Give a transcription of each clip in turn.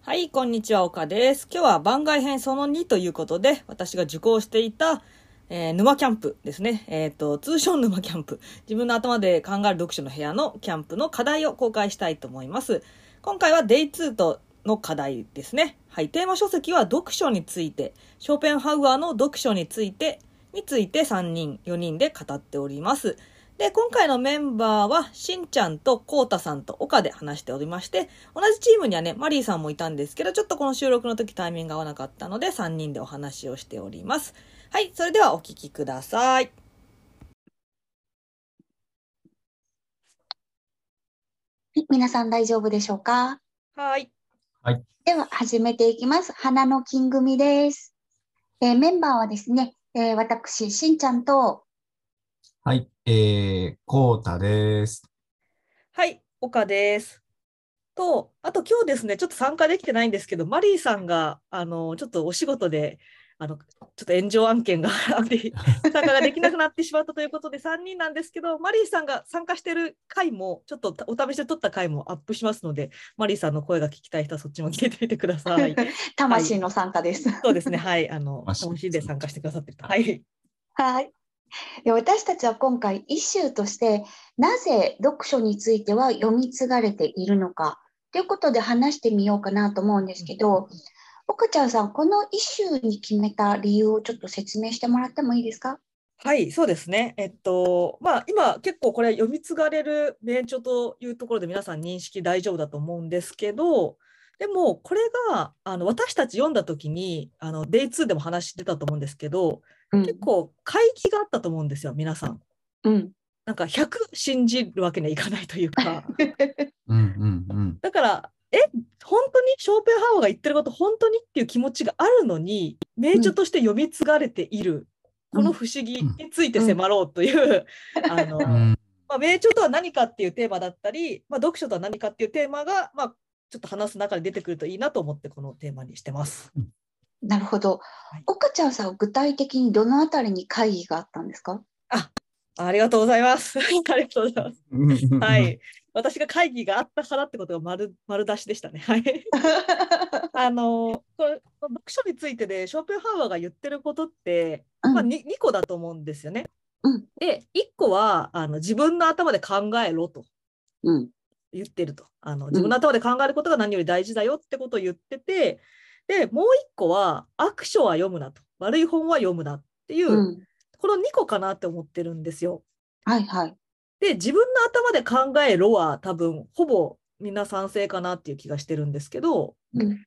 はい、こんにちは、岡です。今日は番外編その2ということで、私が受講していた、えー沼キャンプですね。えっ、と、通称沼キャンプ。自分の頭で考える読書の部屋のキャンプの課題を公開したいと思います。今回は Day2 との課題ですね。はい、テーマ書籍は読書について、ショーペンハウアーの読書について、について3人、4人で語っております。で、今回のメンバーは、しんちゃんとこうたさんと岡で話しておりまして、同じチームにはね、マリーさんもいたんですけど、ちょっとこの収録の時タイミングが合わなかったので、3人でお話をしております。はい、それではお聞きください。はい皆さん大丈夫でしょうか？はい。では始めていきます。花の金組です。えーメンバーはですね、えー私、しんちゃんと、はい、えー、こうたです。はい、岡です。と、あと今日ですね、ちょっと参加できてないんですけど、マリーさんが、あの、ちょっとお仕事で、あの、ちょっと炎上案件が あって、参加ができなくなってしまったということで、3人なんですけど、マリーさんが参加してる回も、ちょっとお試しで撮った回もアップしますので、マリーさんの声が聞きたい人はそっちも聞いてみてください。魂の参加です。そうですね、はい、あの、マシ楽しんで参加してくださってると。はい。はい。で私たちは今回、イシューとして、なぜ読書については読み継がれているのか、ということで話してみようかなと思うんですけど、岡ちゃんさん、このイシューに決めた理由をちょっと説明してもらってもいいですか？はい、そうですね。えっと、まあ、今、結構これ、読み継がれる名著というところで皆さん認識大丈夫だと思うんですけど、でも、これが、あの、私たち読んだ時に、あの、Day2 でも話してたと思うんですけど、うん結構、回帰があったと思うんですよ、皆さん。うん。なんか、100信じるわけにはいかないというか。うんうんうん。だから、え、本当に？ショーペンハワーが言ってること本当に？っていう気持ちがあるのに、名著として読み継がれている、この不思議について迫ろうという、あの、うんまあ、名著とは何かっていうテーマだったり、まあ、読書とは何かっていうテーマが、まあ、ちょっと話す中で出てくるといいなと思って、このテーマにしてます。なるほどい。岡ちゃんさんは具体的にどのあたりに会議があったんですか？ありがとうございます。ありがとうございます。ははい。い。私が会議があったからってことが丸丸出しでしたね。はい。あの、これ読書についてで、ショーペンハワーが言ってることって、うんまあ、に 2, 個だと思うんですよね。うんで、1個はあの自分の頭で考えろとうん言ってると。あの自分の頭で考えることが何より大事だよってことを言ってて、で、もう1個は、悪書は読むなと。悪い本は読むなっていう、うんこの2個かなって思ってるんですよ。はいはい。で、自分の頭で考えろは多分、ほぼみんな賛成かなっていう気がしてるんですけど、うん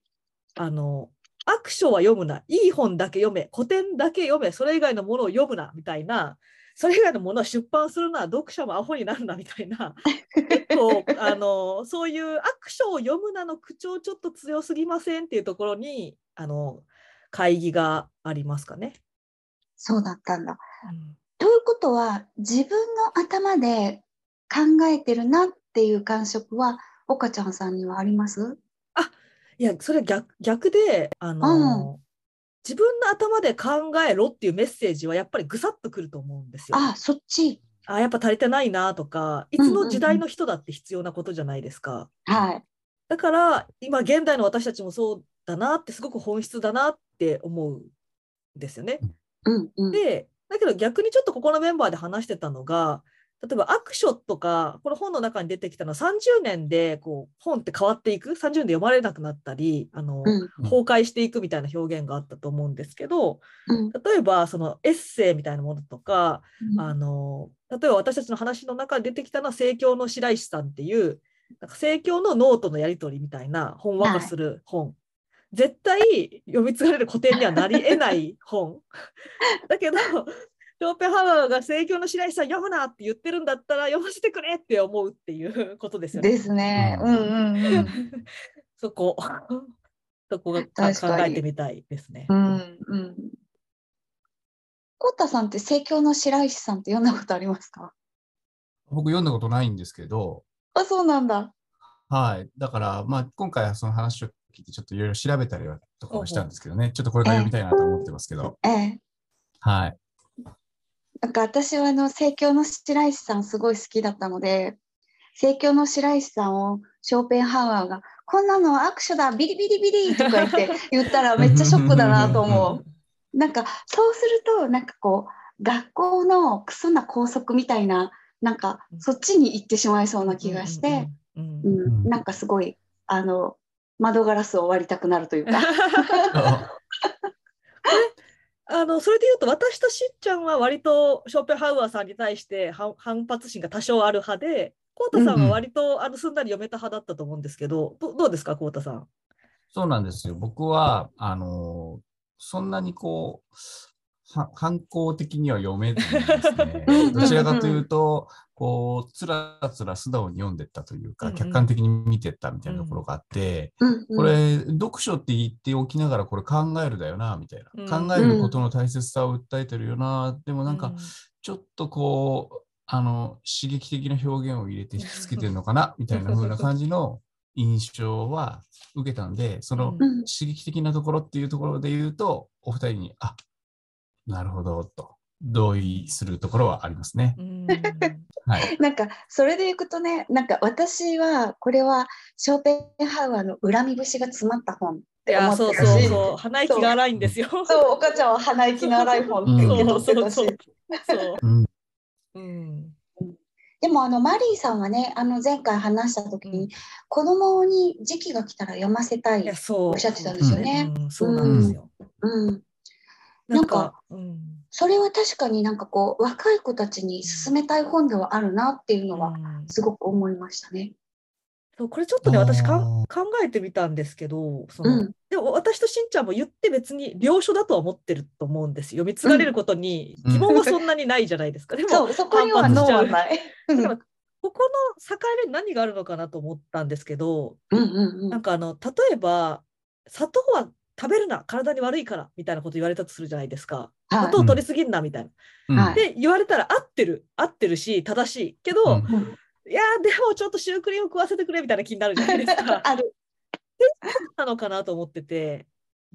あの、悪書は読むな、いい本だけ読め、古典だけ読め、それ以外のものを読むな、みたいな、それ以外のものは出版するな、読者もアホになるな、みたいな、結構、あの、そういう悪書を読むなの口調ちょっと強すぎませんっていうところに、あの、会議がありますかね。そうだったんだ。うんということは、自分の頭で考えてるなっていう感触は、岡ちゃんさんにはあります？いや、それ逆逆で、あの自分の頭で考えろっていうメッセージはやっぱりぐさっとくると思うんですよ。あ、そっち。あ、やっぱ足りてないなとか、いつの時代の人だって必要なことじゃないですか。はい。だから、今現代の私たちもそうだなって、すごく本質だなって思うんですよね。うんうん。で、だけど逆にちょっとここのメンバーで話してたのが、例えばアクションとか、この本の中に出てきたのは30年でこう本って変わっていく、30年で読まれなくなったり、あの、うん。崩壊していくみたいな表現があったと思うんですけど、うん。例えばそのエッセイみたいなものとか、うん。あの例えば私たちの話の中で出てきたのは政教の白石さんっていうなんか政教のノートのやり取りみたいな本話化する本、絶対読み継がれる古典にはなり得ない本。だけどショーペンハワーが政教の白石さん読むなって言ってるんだったら読ませてくれって思うっていうことですよね。ですね。ううんんうんうん。そこ そこが考えてみたいですね。うんうん。コッタさんって政教の白石さんって読んだことありますか？僕読んだことないんですけど、あ、そうなんだ。はい。だから、まあ、今回はその話を聞いて、ちょっといろいろ調べたりはとかはしたんですけどね、ちょっとこれから読みたいなと思ってますけど、ええ。はい。なんか私はあの政教の白石さんすごい好きだったので、聖教の白石さんをショーペンハワーが、こんなの握手だ、ビリビリビリとか言って 言ったらめっちゃショックだなと思う。なんかそうすると、なんかこう、学校のクソな校則みたいな、なんかそっちに行ってしまいそうな気がして、うんううんん、なんかすごい、あの、窓ガラスを割りたくなるというか。あのそれで言うと私としんちゃんは割とショーペンハウアーさんに対して反反発心が多少ある派でコウタさんは割と、あのすんなり読めた派だったと思うんですけどどどうですかコウタさん？そうなんですよ。僕は、あのそんなにこう、は反抗的には読めないですね。どちらかというと、こう、つらつら素直に読んでったというか、客観的に見てったみたいなところがあって、うんうん。これ、読書って言っておきながら、これ考えるだよな、みたいな。うん。考えることの大切さを訴えてるよな。でもなんか、うちょっとこう、あの、刺激的な表現を入れて引きつけてるのかな、みたいな風な感じの印象は受けたんで、その刺激的なところっていうところで言うと、お二人に、あ、なるほど、と同意するところはありますね。うん。はい。なんかそれでいくとねなんか私はこれはショーペンハウアーの恨み節が詰まった本っいて思やそうってるし。そうそう鼻息が荒いんですよ。そうお母ちゃんは鼻息の荒い本って受け取ってたし、でもあのマリーさんはねあの前回話した時に、うん。子供に時期が来たら読ませたいおっしゃってたんですよね。うん。そう。なんですよ。うん、なんか、うん。それは確かになんかこう若い子たちに勧めたい本ではあるなっていうのはうん。すごく思いましたね。そうこれちょっとね私か考えてみたんですけどその、うん。でも私としんちゃんも言って別に了承だとは思ってると思うんですよ。読み継がれることにうん。疑問はそんなにないじゃないですか。でもそこにはノーはない。うん。だからここの境目に何があるのかなと思ったんですけど、うんうんうん。なんかあの例えば砂糖は食べるな体に悪いからみたいなこと言われたとするじゃないですか。はい砂糖取りすぎんなみたいな。うんはいで言われたら合ってる合ってるし正しいけど、いやーでもちょっとシュークリーム食わせてくれみたいな気になるじゃないですか。あるなのかなと思ってて。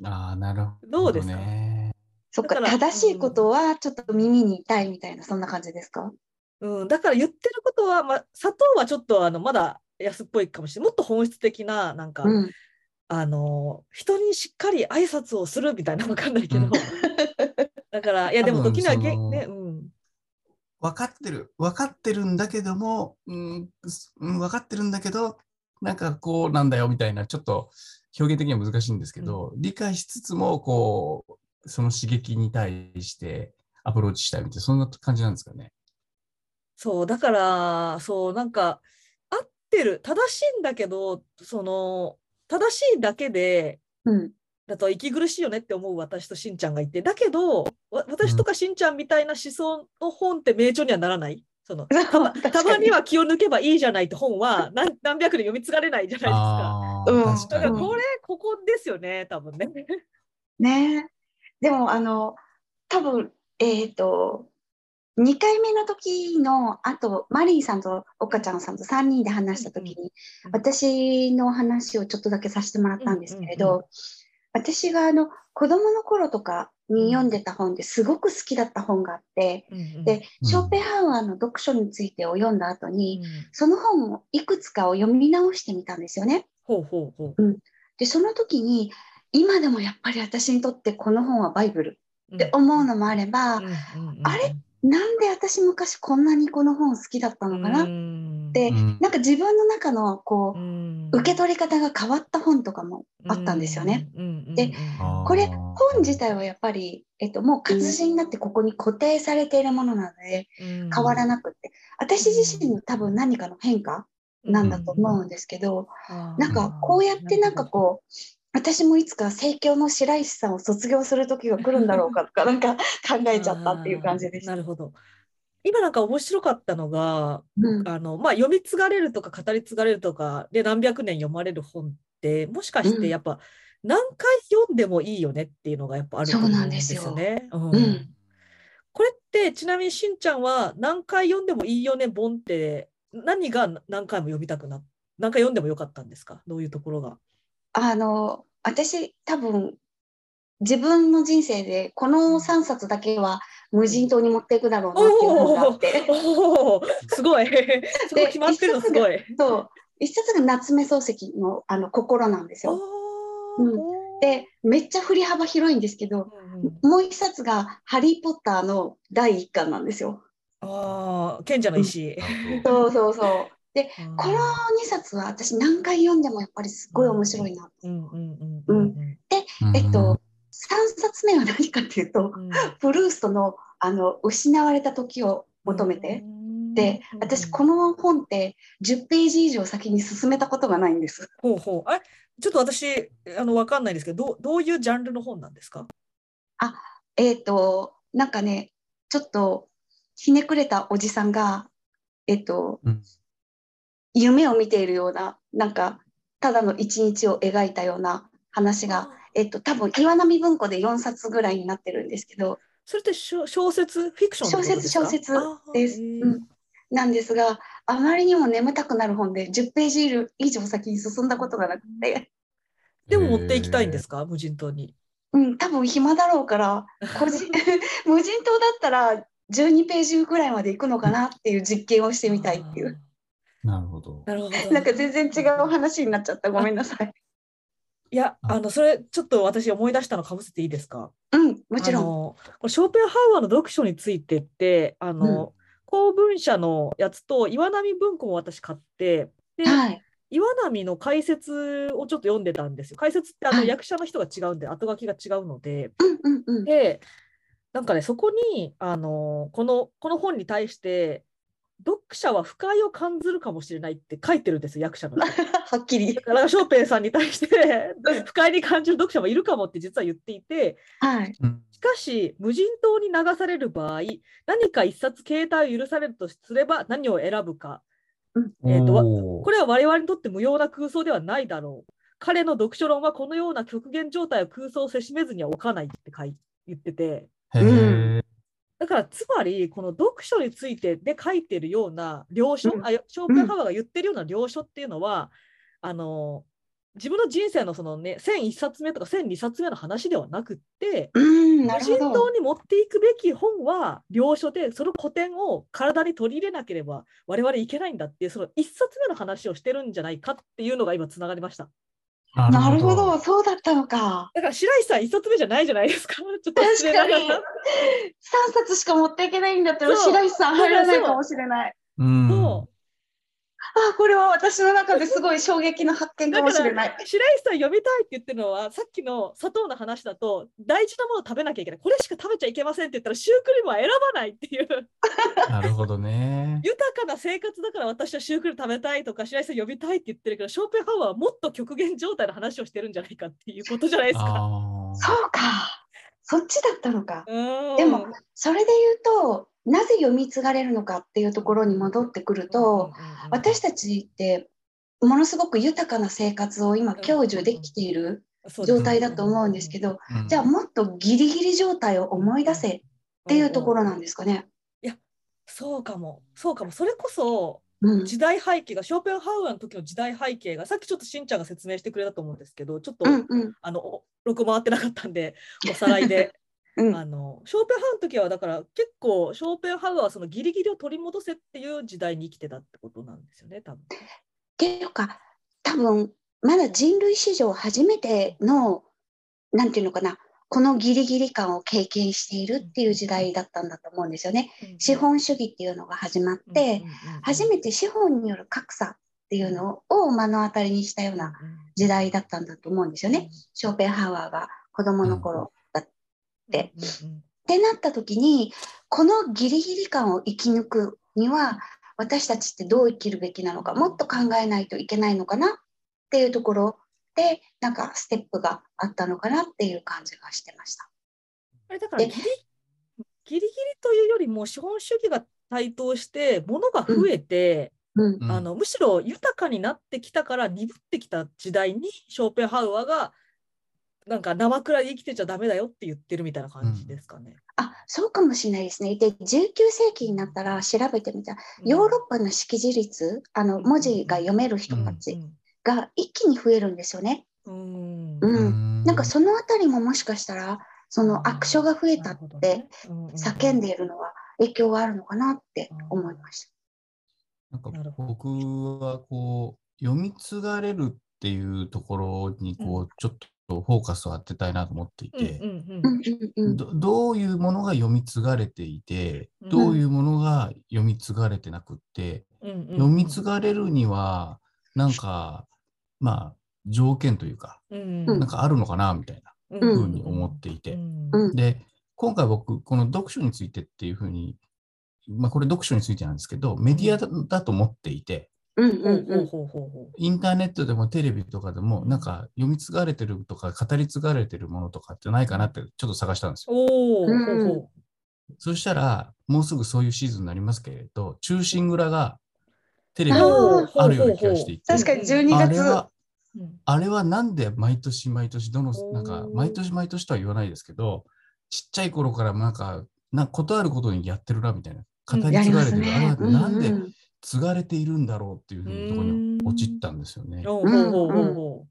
ああ、なるほどうですか？ね。そっか正しいことはちょっと耳に痛いみたいなそんな感じですか？うん、だから言ってることは、まあ、砂糖はちょっとあのまだ安っぽいかもしれない。もっと本質的な、なんか、うんあの、人にしっかり挨拶をするみたいなわかんないけど。うん だから、いや、でも時にはげ、ね、うん。分かってる。分かってるんだけども、うん、すうん分かってるんだけど、なんかこうなんだよみたいな、ちょっと表現的には難しいんですけど、理解しつつも、こう、その刺激に対してアプローチしたいみたいな、そんな感じなんですかね。そう、だから、そう、なんか、合ってる、正しいんだけど、その、正しいだけで、うんだと息苦しいよねって思う私としんちゃんがいて、だけど、わ私とかしんちゃんみたいな思想の本って名著にはならない？その たまにたまには気を抜けばいいじゃないって本は何何百年読み継がれないじゃないですか。うん。だからこれ、ここですよね、多分ね。ねでもあの多分えっ、と2回目の時のあとマリーさんと岡ちゃんさんと3人で話した時に、うん私の話をちょっとだけさせてもらったんですけれど、うんうん私があの子供の頃とかに読んでた本ですごく好きだった本があって、でうん。ショーペンハウアーの読書についてを読んだ後に、うん。その本をいくつかを読み直してみたんですよね。ほうほうほでその時に今でもやっぱり私にとってこの本はバイブルう。って思うのもあれば、うんうんうん。あれなんで私昔こんなにこの本好きだったのかな、うん。でうん。なんか自分の中のこう、うん。受け取り方が変わった本とかもあったんですよね。。でこれ本自体はやっぱり、えっと、もう活字になってここに固定されているものなので変変わらなくって。私自身の多分何かの変化なんだと思うんですけど、なんかこうやってなんかこう私もいつか生協の白石さんを卒業する時が来るんだろうかとか なんか考えちゃったっていう感じでした。なるほど。今なんか面白かったのが、うんあのまあ、読み継がれるとか語り継がれるとかで何百年読まれる本ってもしかしうんてやっぱ何回読んでもいいよねっていうのがやっぱあると思そううんでなんですよすよね。うんうんこれってちなみにしんちゃんは何回読んでもいいよね本って何が何回も読みたくな何回読んでもよかったんですか？どういうところが？あの私多分自分の人生でこの3冊だけは無人島に持っていくだろうなっていうのがあって。すごい。そこ決まってるのすごい。そう。一冊が夏目漱石のあの心なんですよ。うんで、めっちゃ振り幅広いんですけど、うんうんもう一冊がハリー・ポッターの第一巻なんですよ。ああ、賢者の石。そうそうそう。で、うんこの2冊は私何回読んでもやっぱりすっごい面白いな。うんうんうんううんんえっと、3冊目は何かっていうと、うん。プルーストのあの失われた時を求めて。で、私この本って10ページ以上先に進めたことがないんです。ほうほう。あちょっと私、あの、わかんないんですけど、どうどういうジャンルの本なんですか？えっ、と、なんかね、ちょっとひねくれたおじさんが、えっ、と、うん夢を見ているような、なんか、ただの一日を描いたような話が、えっ、と、多分岩波文庫で4冊ぐらいになってるんですけど、それって小小説、フィクション小説小説です。うん。なんですが、あまりにも眠たくなる本で10ページ以上先に進んだことがなくて、でも持っていきたいんですか？無人島に。うん、多分暇だろうから、個人 無人島だったら12ページぐらいまで行くのかなっていう実験をしてみたいっていう。なるほど。なるほど。なんか全然違う話になっちゃった。ごめんなさい。いや、あの、それ、ちょっと私思い出したのかぶせていいですか？うん、もちろん。あのこれショーペンハウアーの読書についてって、あの、公文社のやつと岩波文庫も私買って、で、はい。岩波の解説をちょっと読んでたんですよ。解説ってあのはい役者の人が違うんで、後書きが違うので、うんうんうん。で、なんかね、そこに、あのこの、この本に対して、読者は不快を感じるかもしれないって書いてるんですよ、役者の人。はっきりだ。からショーペンさんに対して 不快に感じる読者もいるかもって実は言っていて、はい。うんしかし無人島に流される場合、何か一冊携帯を許されるとすれば何を選ぶか。えーとこれは我々にとって無用な空想ではないだろう。彼の読書論はこのような極限状態を空想をせしめずには置かないって書い言ってて。へうーだからつまりこの読書についてで書いてるような領書、うんあショーペンハワーが言ってるような領書っていうのは、あの自分の人生のそのね1001冊目とか1002冊目の話ではなくってうん、な無人島。に持っていくべき本は領書でその古典を体に取り入れなければ我々いけないんだっていうその1冊目の話をしてるんじゃないかっていうのが今つながりました。なるほど、そうだったのか。だから白石さん1冊目じゃないじゃないですか。ちょっと失確かに。礼ながら3冊しか持っていけないんだったら、白石さん入らないかもしれない。うん。そうあ、これは私の中ですごい衝撃の発見かもしれない。白石さん読みたいって言ってるのはさっきの砂糖の話だと大事なものを食べなきゃいけないこれしか食べちゃいけませんって言ったらシュークリームは選ばないっていうなるほどね。豊かな生活だから私はシュークリーム食べたいとか白石さん呼びたいって言ってるけどショーペンハワーはもっと極限状態の話をしてるんじゃないかっていうことじゃないですか。あそうか。そっちだったのか。うんでもそれで言うと、なぜ読み継がれるのかっていうところに戻ってくると、私たちってものすごく豊かな生活を今享受できている状態だと思うんですけど、ーじゃあもっとギリギリ状態を思い出せっていうところなんですかね。そうかも。そうかも。それこそうん、時代背景がショーペンハウアーの時の時代背景がさっきちょっとしんちゃんが説明してくれたと思うんですけどちょっと、うんうん。あのお録回ってなかったんでおさらいで うんあのショーペンハウの時はだから結構ショーペンハウアーはそのギリギリを取り戻せっていう時代に生きてたってことなんですよね多分。っていうか多分まだ人類史上初めてのなんていうのかなこのギリギリ感を経験しているっていう時代だったんだと思うんですよね。資本主義っていうのが始まって、初めて資本による格差っていうのを目の当たりにしたような時代だったんだと思うんですよね。ショーペンハワーが子供の頃だっでてなった時にこのギリギリ感を生き抜くには私たちってどう生きるべきなのかもっと考えないといけないのかなっていうところでなんかステップがあったのかなっていう感じがしてました。あれだからギリギリギリというよりも資本主義が台頭して物が増えて、うん。うん。あのむしろ豊かになってきたから鈍ってきた時代にショーペンハウアーがなんか生くらい生きてちゃダメだよって言ってるみたいな感じですかね。あそうかもしれないですね。で19世紀になったら調べてみたらヨーロッパの識字率あの文字が読める人たちが一気に増えるんですよね。うん。うん。うん。なんかそのあたりももしかしたら、その悪書が増えたって叫んでいるのは影響があるのかなって思いました。なんか僕はこう読み継がれるっていうところにこう、ちょっとフォーカスを当てたいなと思っていて、うんうんうん。どどういうものが読み継がれていて、うん。どういうものが読み継がれてなくって、読み継がれるにはなんかまあ条件というか、うん。なんかあるのかなみたいなうん。ふうに思っていて、うん。で今回僕この読書についてっていうふうにまあこれ読書についてなんですけどメディアだだと思っていて、うんほうほううんうんほうほうほインターネットでもテレビとかでも、なんか読み継がれてるとか、語り継がれてるものとかってないかなってちょっと探したんですよ。おお、うそしたら、もうすぐそういうシーズンになりますけれど、中心蔵がテレビあにーあるような気がしていて、確かに12月。あれは、なんで毎年毎年、どの、なんか毎年毎年とは言わないですけど、ちっちゃい頃からなんか、なんかことあることにやってるなみたいな。語り継がれてる。すね。あれはなんでうん継がれているんだろうっていうふうにところに陥ったんですよね。ほうほうほうほうほ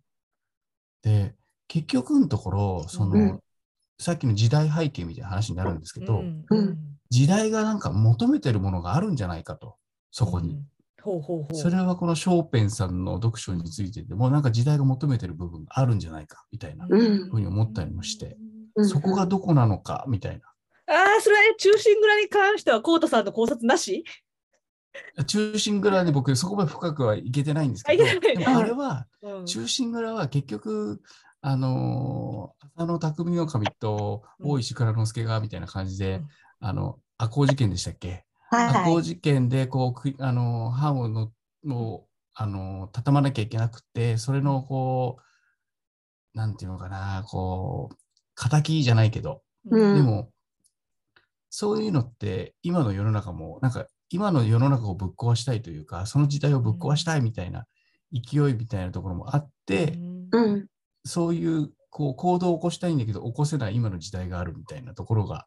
で、結局のところ、その、うんさっきの時代背景みたいな話になるんですけう。ど、うんうん時代がなんか求めてるものがあるんじゃないかと、そこに。。それはこのショーペンさんの読書についてでも、なんか時代が求めてる部分があるんじゃないか、みたいなうんふうに思ったりもして、うんそこがどこなのか、みたいああ、それはね中心蔵に関しては、コウタさんの考察なし？な。中心蔵に僕、そこまで深くはいけてないんですけど、あれは、うん。中心蔵は結局、あのー浅野匠の神と大石蔵之介がみたいな感じで、うん。あの、赤穂事件でしたっけ？赤はい。穂事件で、こうくい、あの、藩をの、の、あの、畳まなきゃいけなくて、それの、こう、なんていうのかな、こう、敵じゃないけど、うん。でも、そういうのって、今の世の中も、なんか、今の世の中をぶっ壊したいというか、その時代をぶっ壊したいみたいな勢いみたいなところもあって、うん。そういう、こう、行動を起こしたいんだけど、起こせない今の時代があるみたいなところが、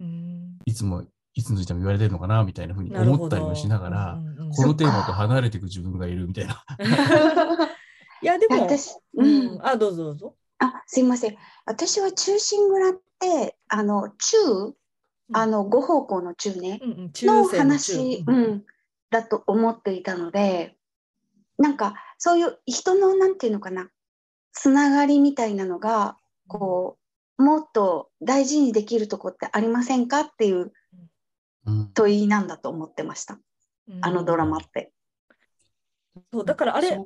うんいつも、いつの時代も言われてるのかな、みたいなふうに思ったりもしながら、うんうんうんこのテーマと離れていく自分がいるみたいな。いや、でも、私、ううんん、あ、どうぞどうぞ。あ、すいません。私は中心蔵って、あの、中、あの、5方向の中ね、うんうん、中の世話、中うん、だと思っていたので、なんか、そういう人の、なんていうのかな、つながりみたいなのが、こう、もっと大事にできるとこってありませんかっていううん。問いなんだと思ってました。あのドラマって。そうだからあれ、そ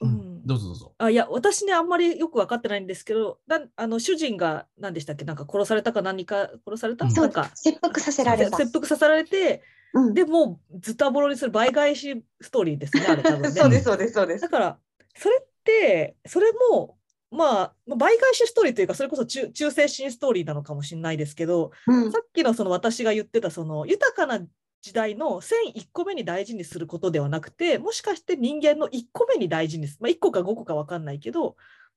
うんどうぞどうぞ。あいや私ねあんまりよく分かってないんですけどなんあの主人が何でしたっけ？なんか殺されたか何か殺された、うんそうなんか切腹させられた。切腹させられてうん、でもうズタボロにする倍返しストーリーですねあれ多分ね。そうです、そうです、そうですだ。からそれってそれもまあまあ倍返しストーリーというかそれこそ中忠誠心ストーリーなのかもしれないですけどうんさっきのその私が言ってたその豊かな時代の1001個目に大事にすることではなくてもしかして人間の1個目に大事にする、まあ、1個か5個か分かんないけどっ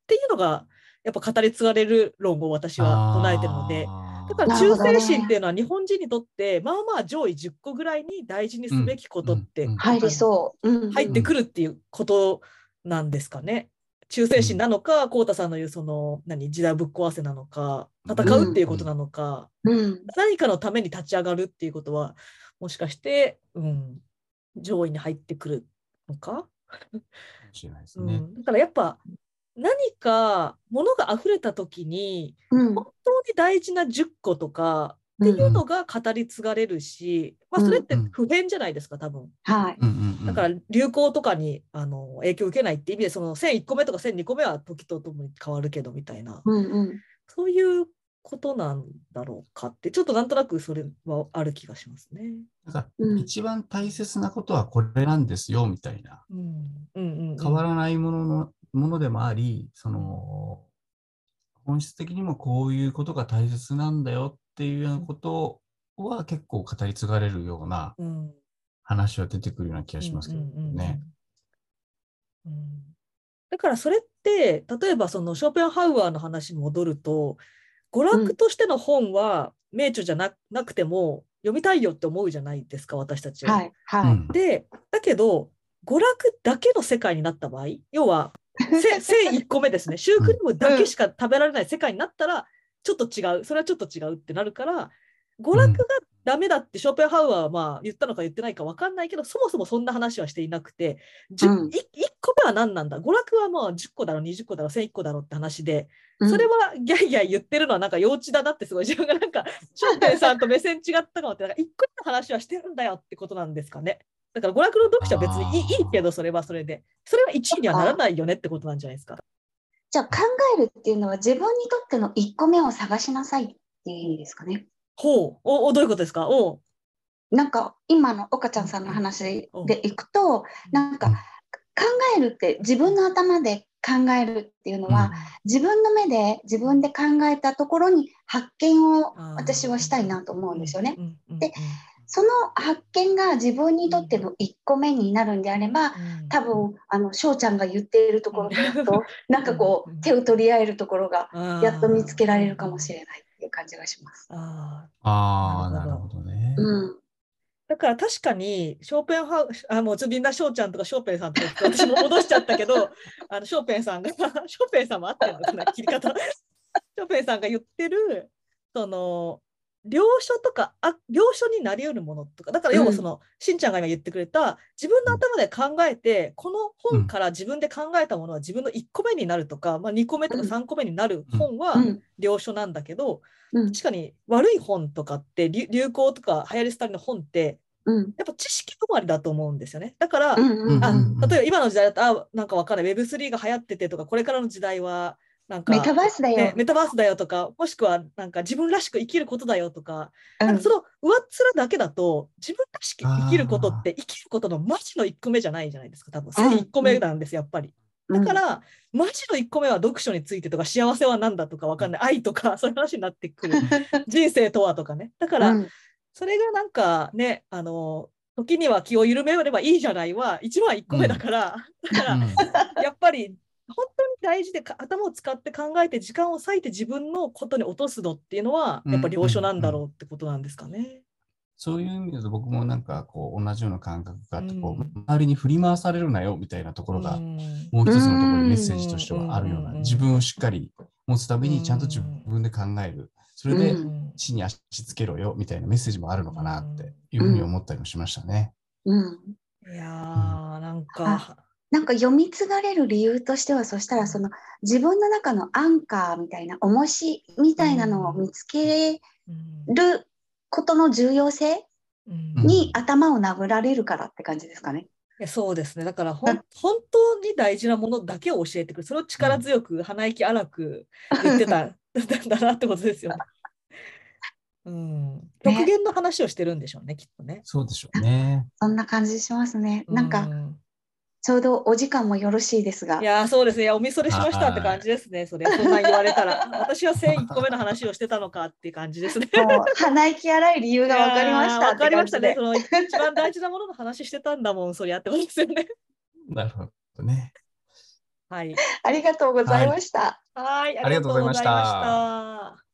ていうのがやっぱ語り継がれる論を私は唱えてるのでだから忠誠心っていうのは日本人にとってまあまあ上位10個ぐらいに大事にすべきことって入りそう。うん、入ってくるっていうことなんですかね。忠誠心なのか、浩太さんの言うその何時代ぶっ壊せなのか戦うっていうことなのか、うん。何かのために立ち上がるっていうことはもしかして、うん、上位に入ってくるのか、かもしれないですね。うん、だからやっぱ何か物が溢れた時にうん。本当に大事な10個とかっていうのが語り継がれるし、まあ、それってうん普遍じゃないですか多分。はい。うんうんうんだから流行とかにあの影響を受けないっていう意味でその1001個目とか1002個目は時とともに変わるけどみたいなうんうん。そういうことなんだろうかってちょっとなんとなくそれはある気がしますね。なんかうん。一番大切なことはこれなんですよみたいな。うんうんうんうん。変わらないもののものでもあり、その本質的にもこういうことが大切なんだよっていうようなことは結構語り継がれるようなうん話は出てくるような気がしますけどね。だからそれって例えばそのショーペンハウアーの話に戻ると娯楽としての本は名著じゃななくても読みたいよって思うじゃないですか私たちは。はい。はい。うんでだけど娯楽だけの世界になった場合要はせ 1001個目ですね。シュークリームだけしか食べられない世界になったら、ちょっと違う。それはちょっと違うってなるから、娯楽がダメだってショーペンハウアーはまあ言ったのか言ってないか分かんないけど、そもそもそんな話はしていなくて、うんい1個目は何なんだ？娯楽はまあ10個だろ、20個だろ、1001個だろって話で、うんそれはギャイギャイ言ってるのはなんか幼稚だなってすごい自分がなんか、ショーペンさんと目線違ったかもって、なんか1個目の話はしてるんだよってことなんですかね。だから娯楽の読者は別にいいけど、それはそれで。それは1位にはならないよねってことなんじゃないですか。じゃあ考えるっていうのは自分にとっての1個目を探しなさいっていう意味ですかね。ほう。お、おどういうことですか？お。う。なんか今の岡ちゃんさんの話でいくと、なんかうん考えるって自分の頭で考えるっていうのは、自分の目で自分で考えたところに発見を私はしたいなと思うんですよね。うんうんうんでその発見が自分にとっての1個目になるんであれば、うん。多分あの翔ちゃんが言っているところで言うと、なんかこうん。う手を取り合えるところがやっと見つけられるかもしれないっていう感じがします。あーああ、なるほほどね。うん、だから確かにショーペンハウあもうみんなショーちゃんとかショーペンさんとか言って私も戻しちゃったけど あのショーペンさんがショーペンさんも合ってるのかな切り方ショーペンさんが言ってるその領書とかあ領書になり得るものとかだから要はその、しんちゃんが今言ってくれた自分の頭で考えてこの本から自分で考えたものは自分の1個目になるとか、まあ、2個目とかうん。3個目になる本はうん、領書なんだけど、うん、確かに悪い本とかって流流行とか流行り廃りの本ってうん、やっぱ知識止まりだと思うんですよね。だから、うん、うん、あうん例えば今の時代だとあなんかわかんない。Web3 が流行っててとかこれからの時代はなんかメタバースだよ。ね、メタバースだよとかもしくはなんか自分らしく生きることだよとか,、うん。なんかその上っ面だけだと自分らしく生きることってあ生きることのマジの1個目じゃないじゃないですか多分。うん。1個目なんですやっぱり。だから、マジの1個目は読書についてとか幸せは何だとかわかんない。愛とか そういう話になってくる。人生とはとかね。だから、うん。それがなんかね、あの、時には気を緩めればいいじゃないは、一番1個目だから、だから、やっぱり、本当に大事でか頭を使って考えて時間を割いて自分のことに落とすのっていうのは、うん。やっぱ領書なんだろうってことなんですかね。そういう意味だと僕もなんかこう同じような感覚があって、こうう周りに振り回されるなよみたいなところがうん。もう一つのところにメッセージとしてはあるよううなん自分をしっかり持つためにちゃんと自分で考える。それでうん。地に足つけろよみたいなメッセージもあるのかなっていうふうに思ったりもしましたね。うん。いやー、なんか、なんか読み継がれる理由としてはそしたらその自分の中のアンカーみたいな重しみたいなのを見つけうんることの重要性に頭を殴られるからって感じですかね。いやそうですね。だから本当に大事なものだけを教えてくる。それを力強く、鼻息荒く言ってた んだなってことですよね。うん。極限の話をしてるんでしょうね、きっとね。そうでしょうね。そんな感じしますね。なんうかちょうどお時間もよろしいですがい。やーそうですね。いやおみそれしましたって感じですね。それ、そんなん言われたら。私は1001個目の話をしてたのかっていう感じですね。もう鼻息荒い理由が分かりましたいやーわって感じでかりましたね。そ。の一番大事なものの話してたんだもん、そりゃってことですよね。なるほどね。はい。ありがとうございました。はい。ありがとうございましたありがとうございました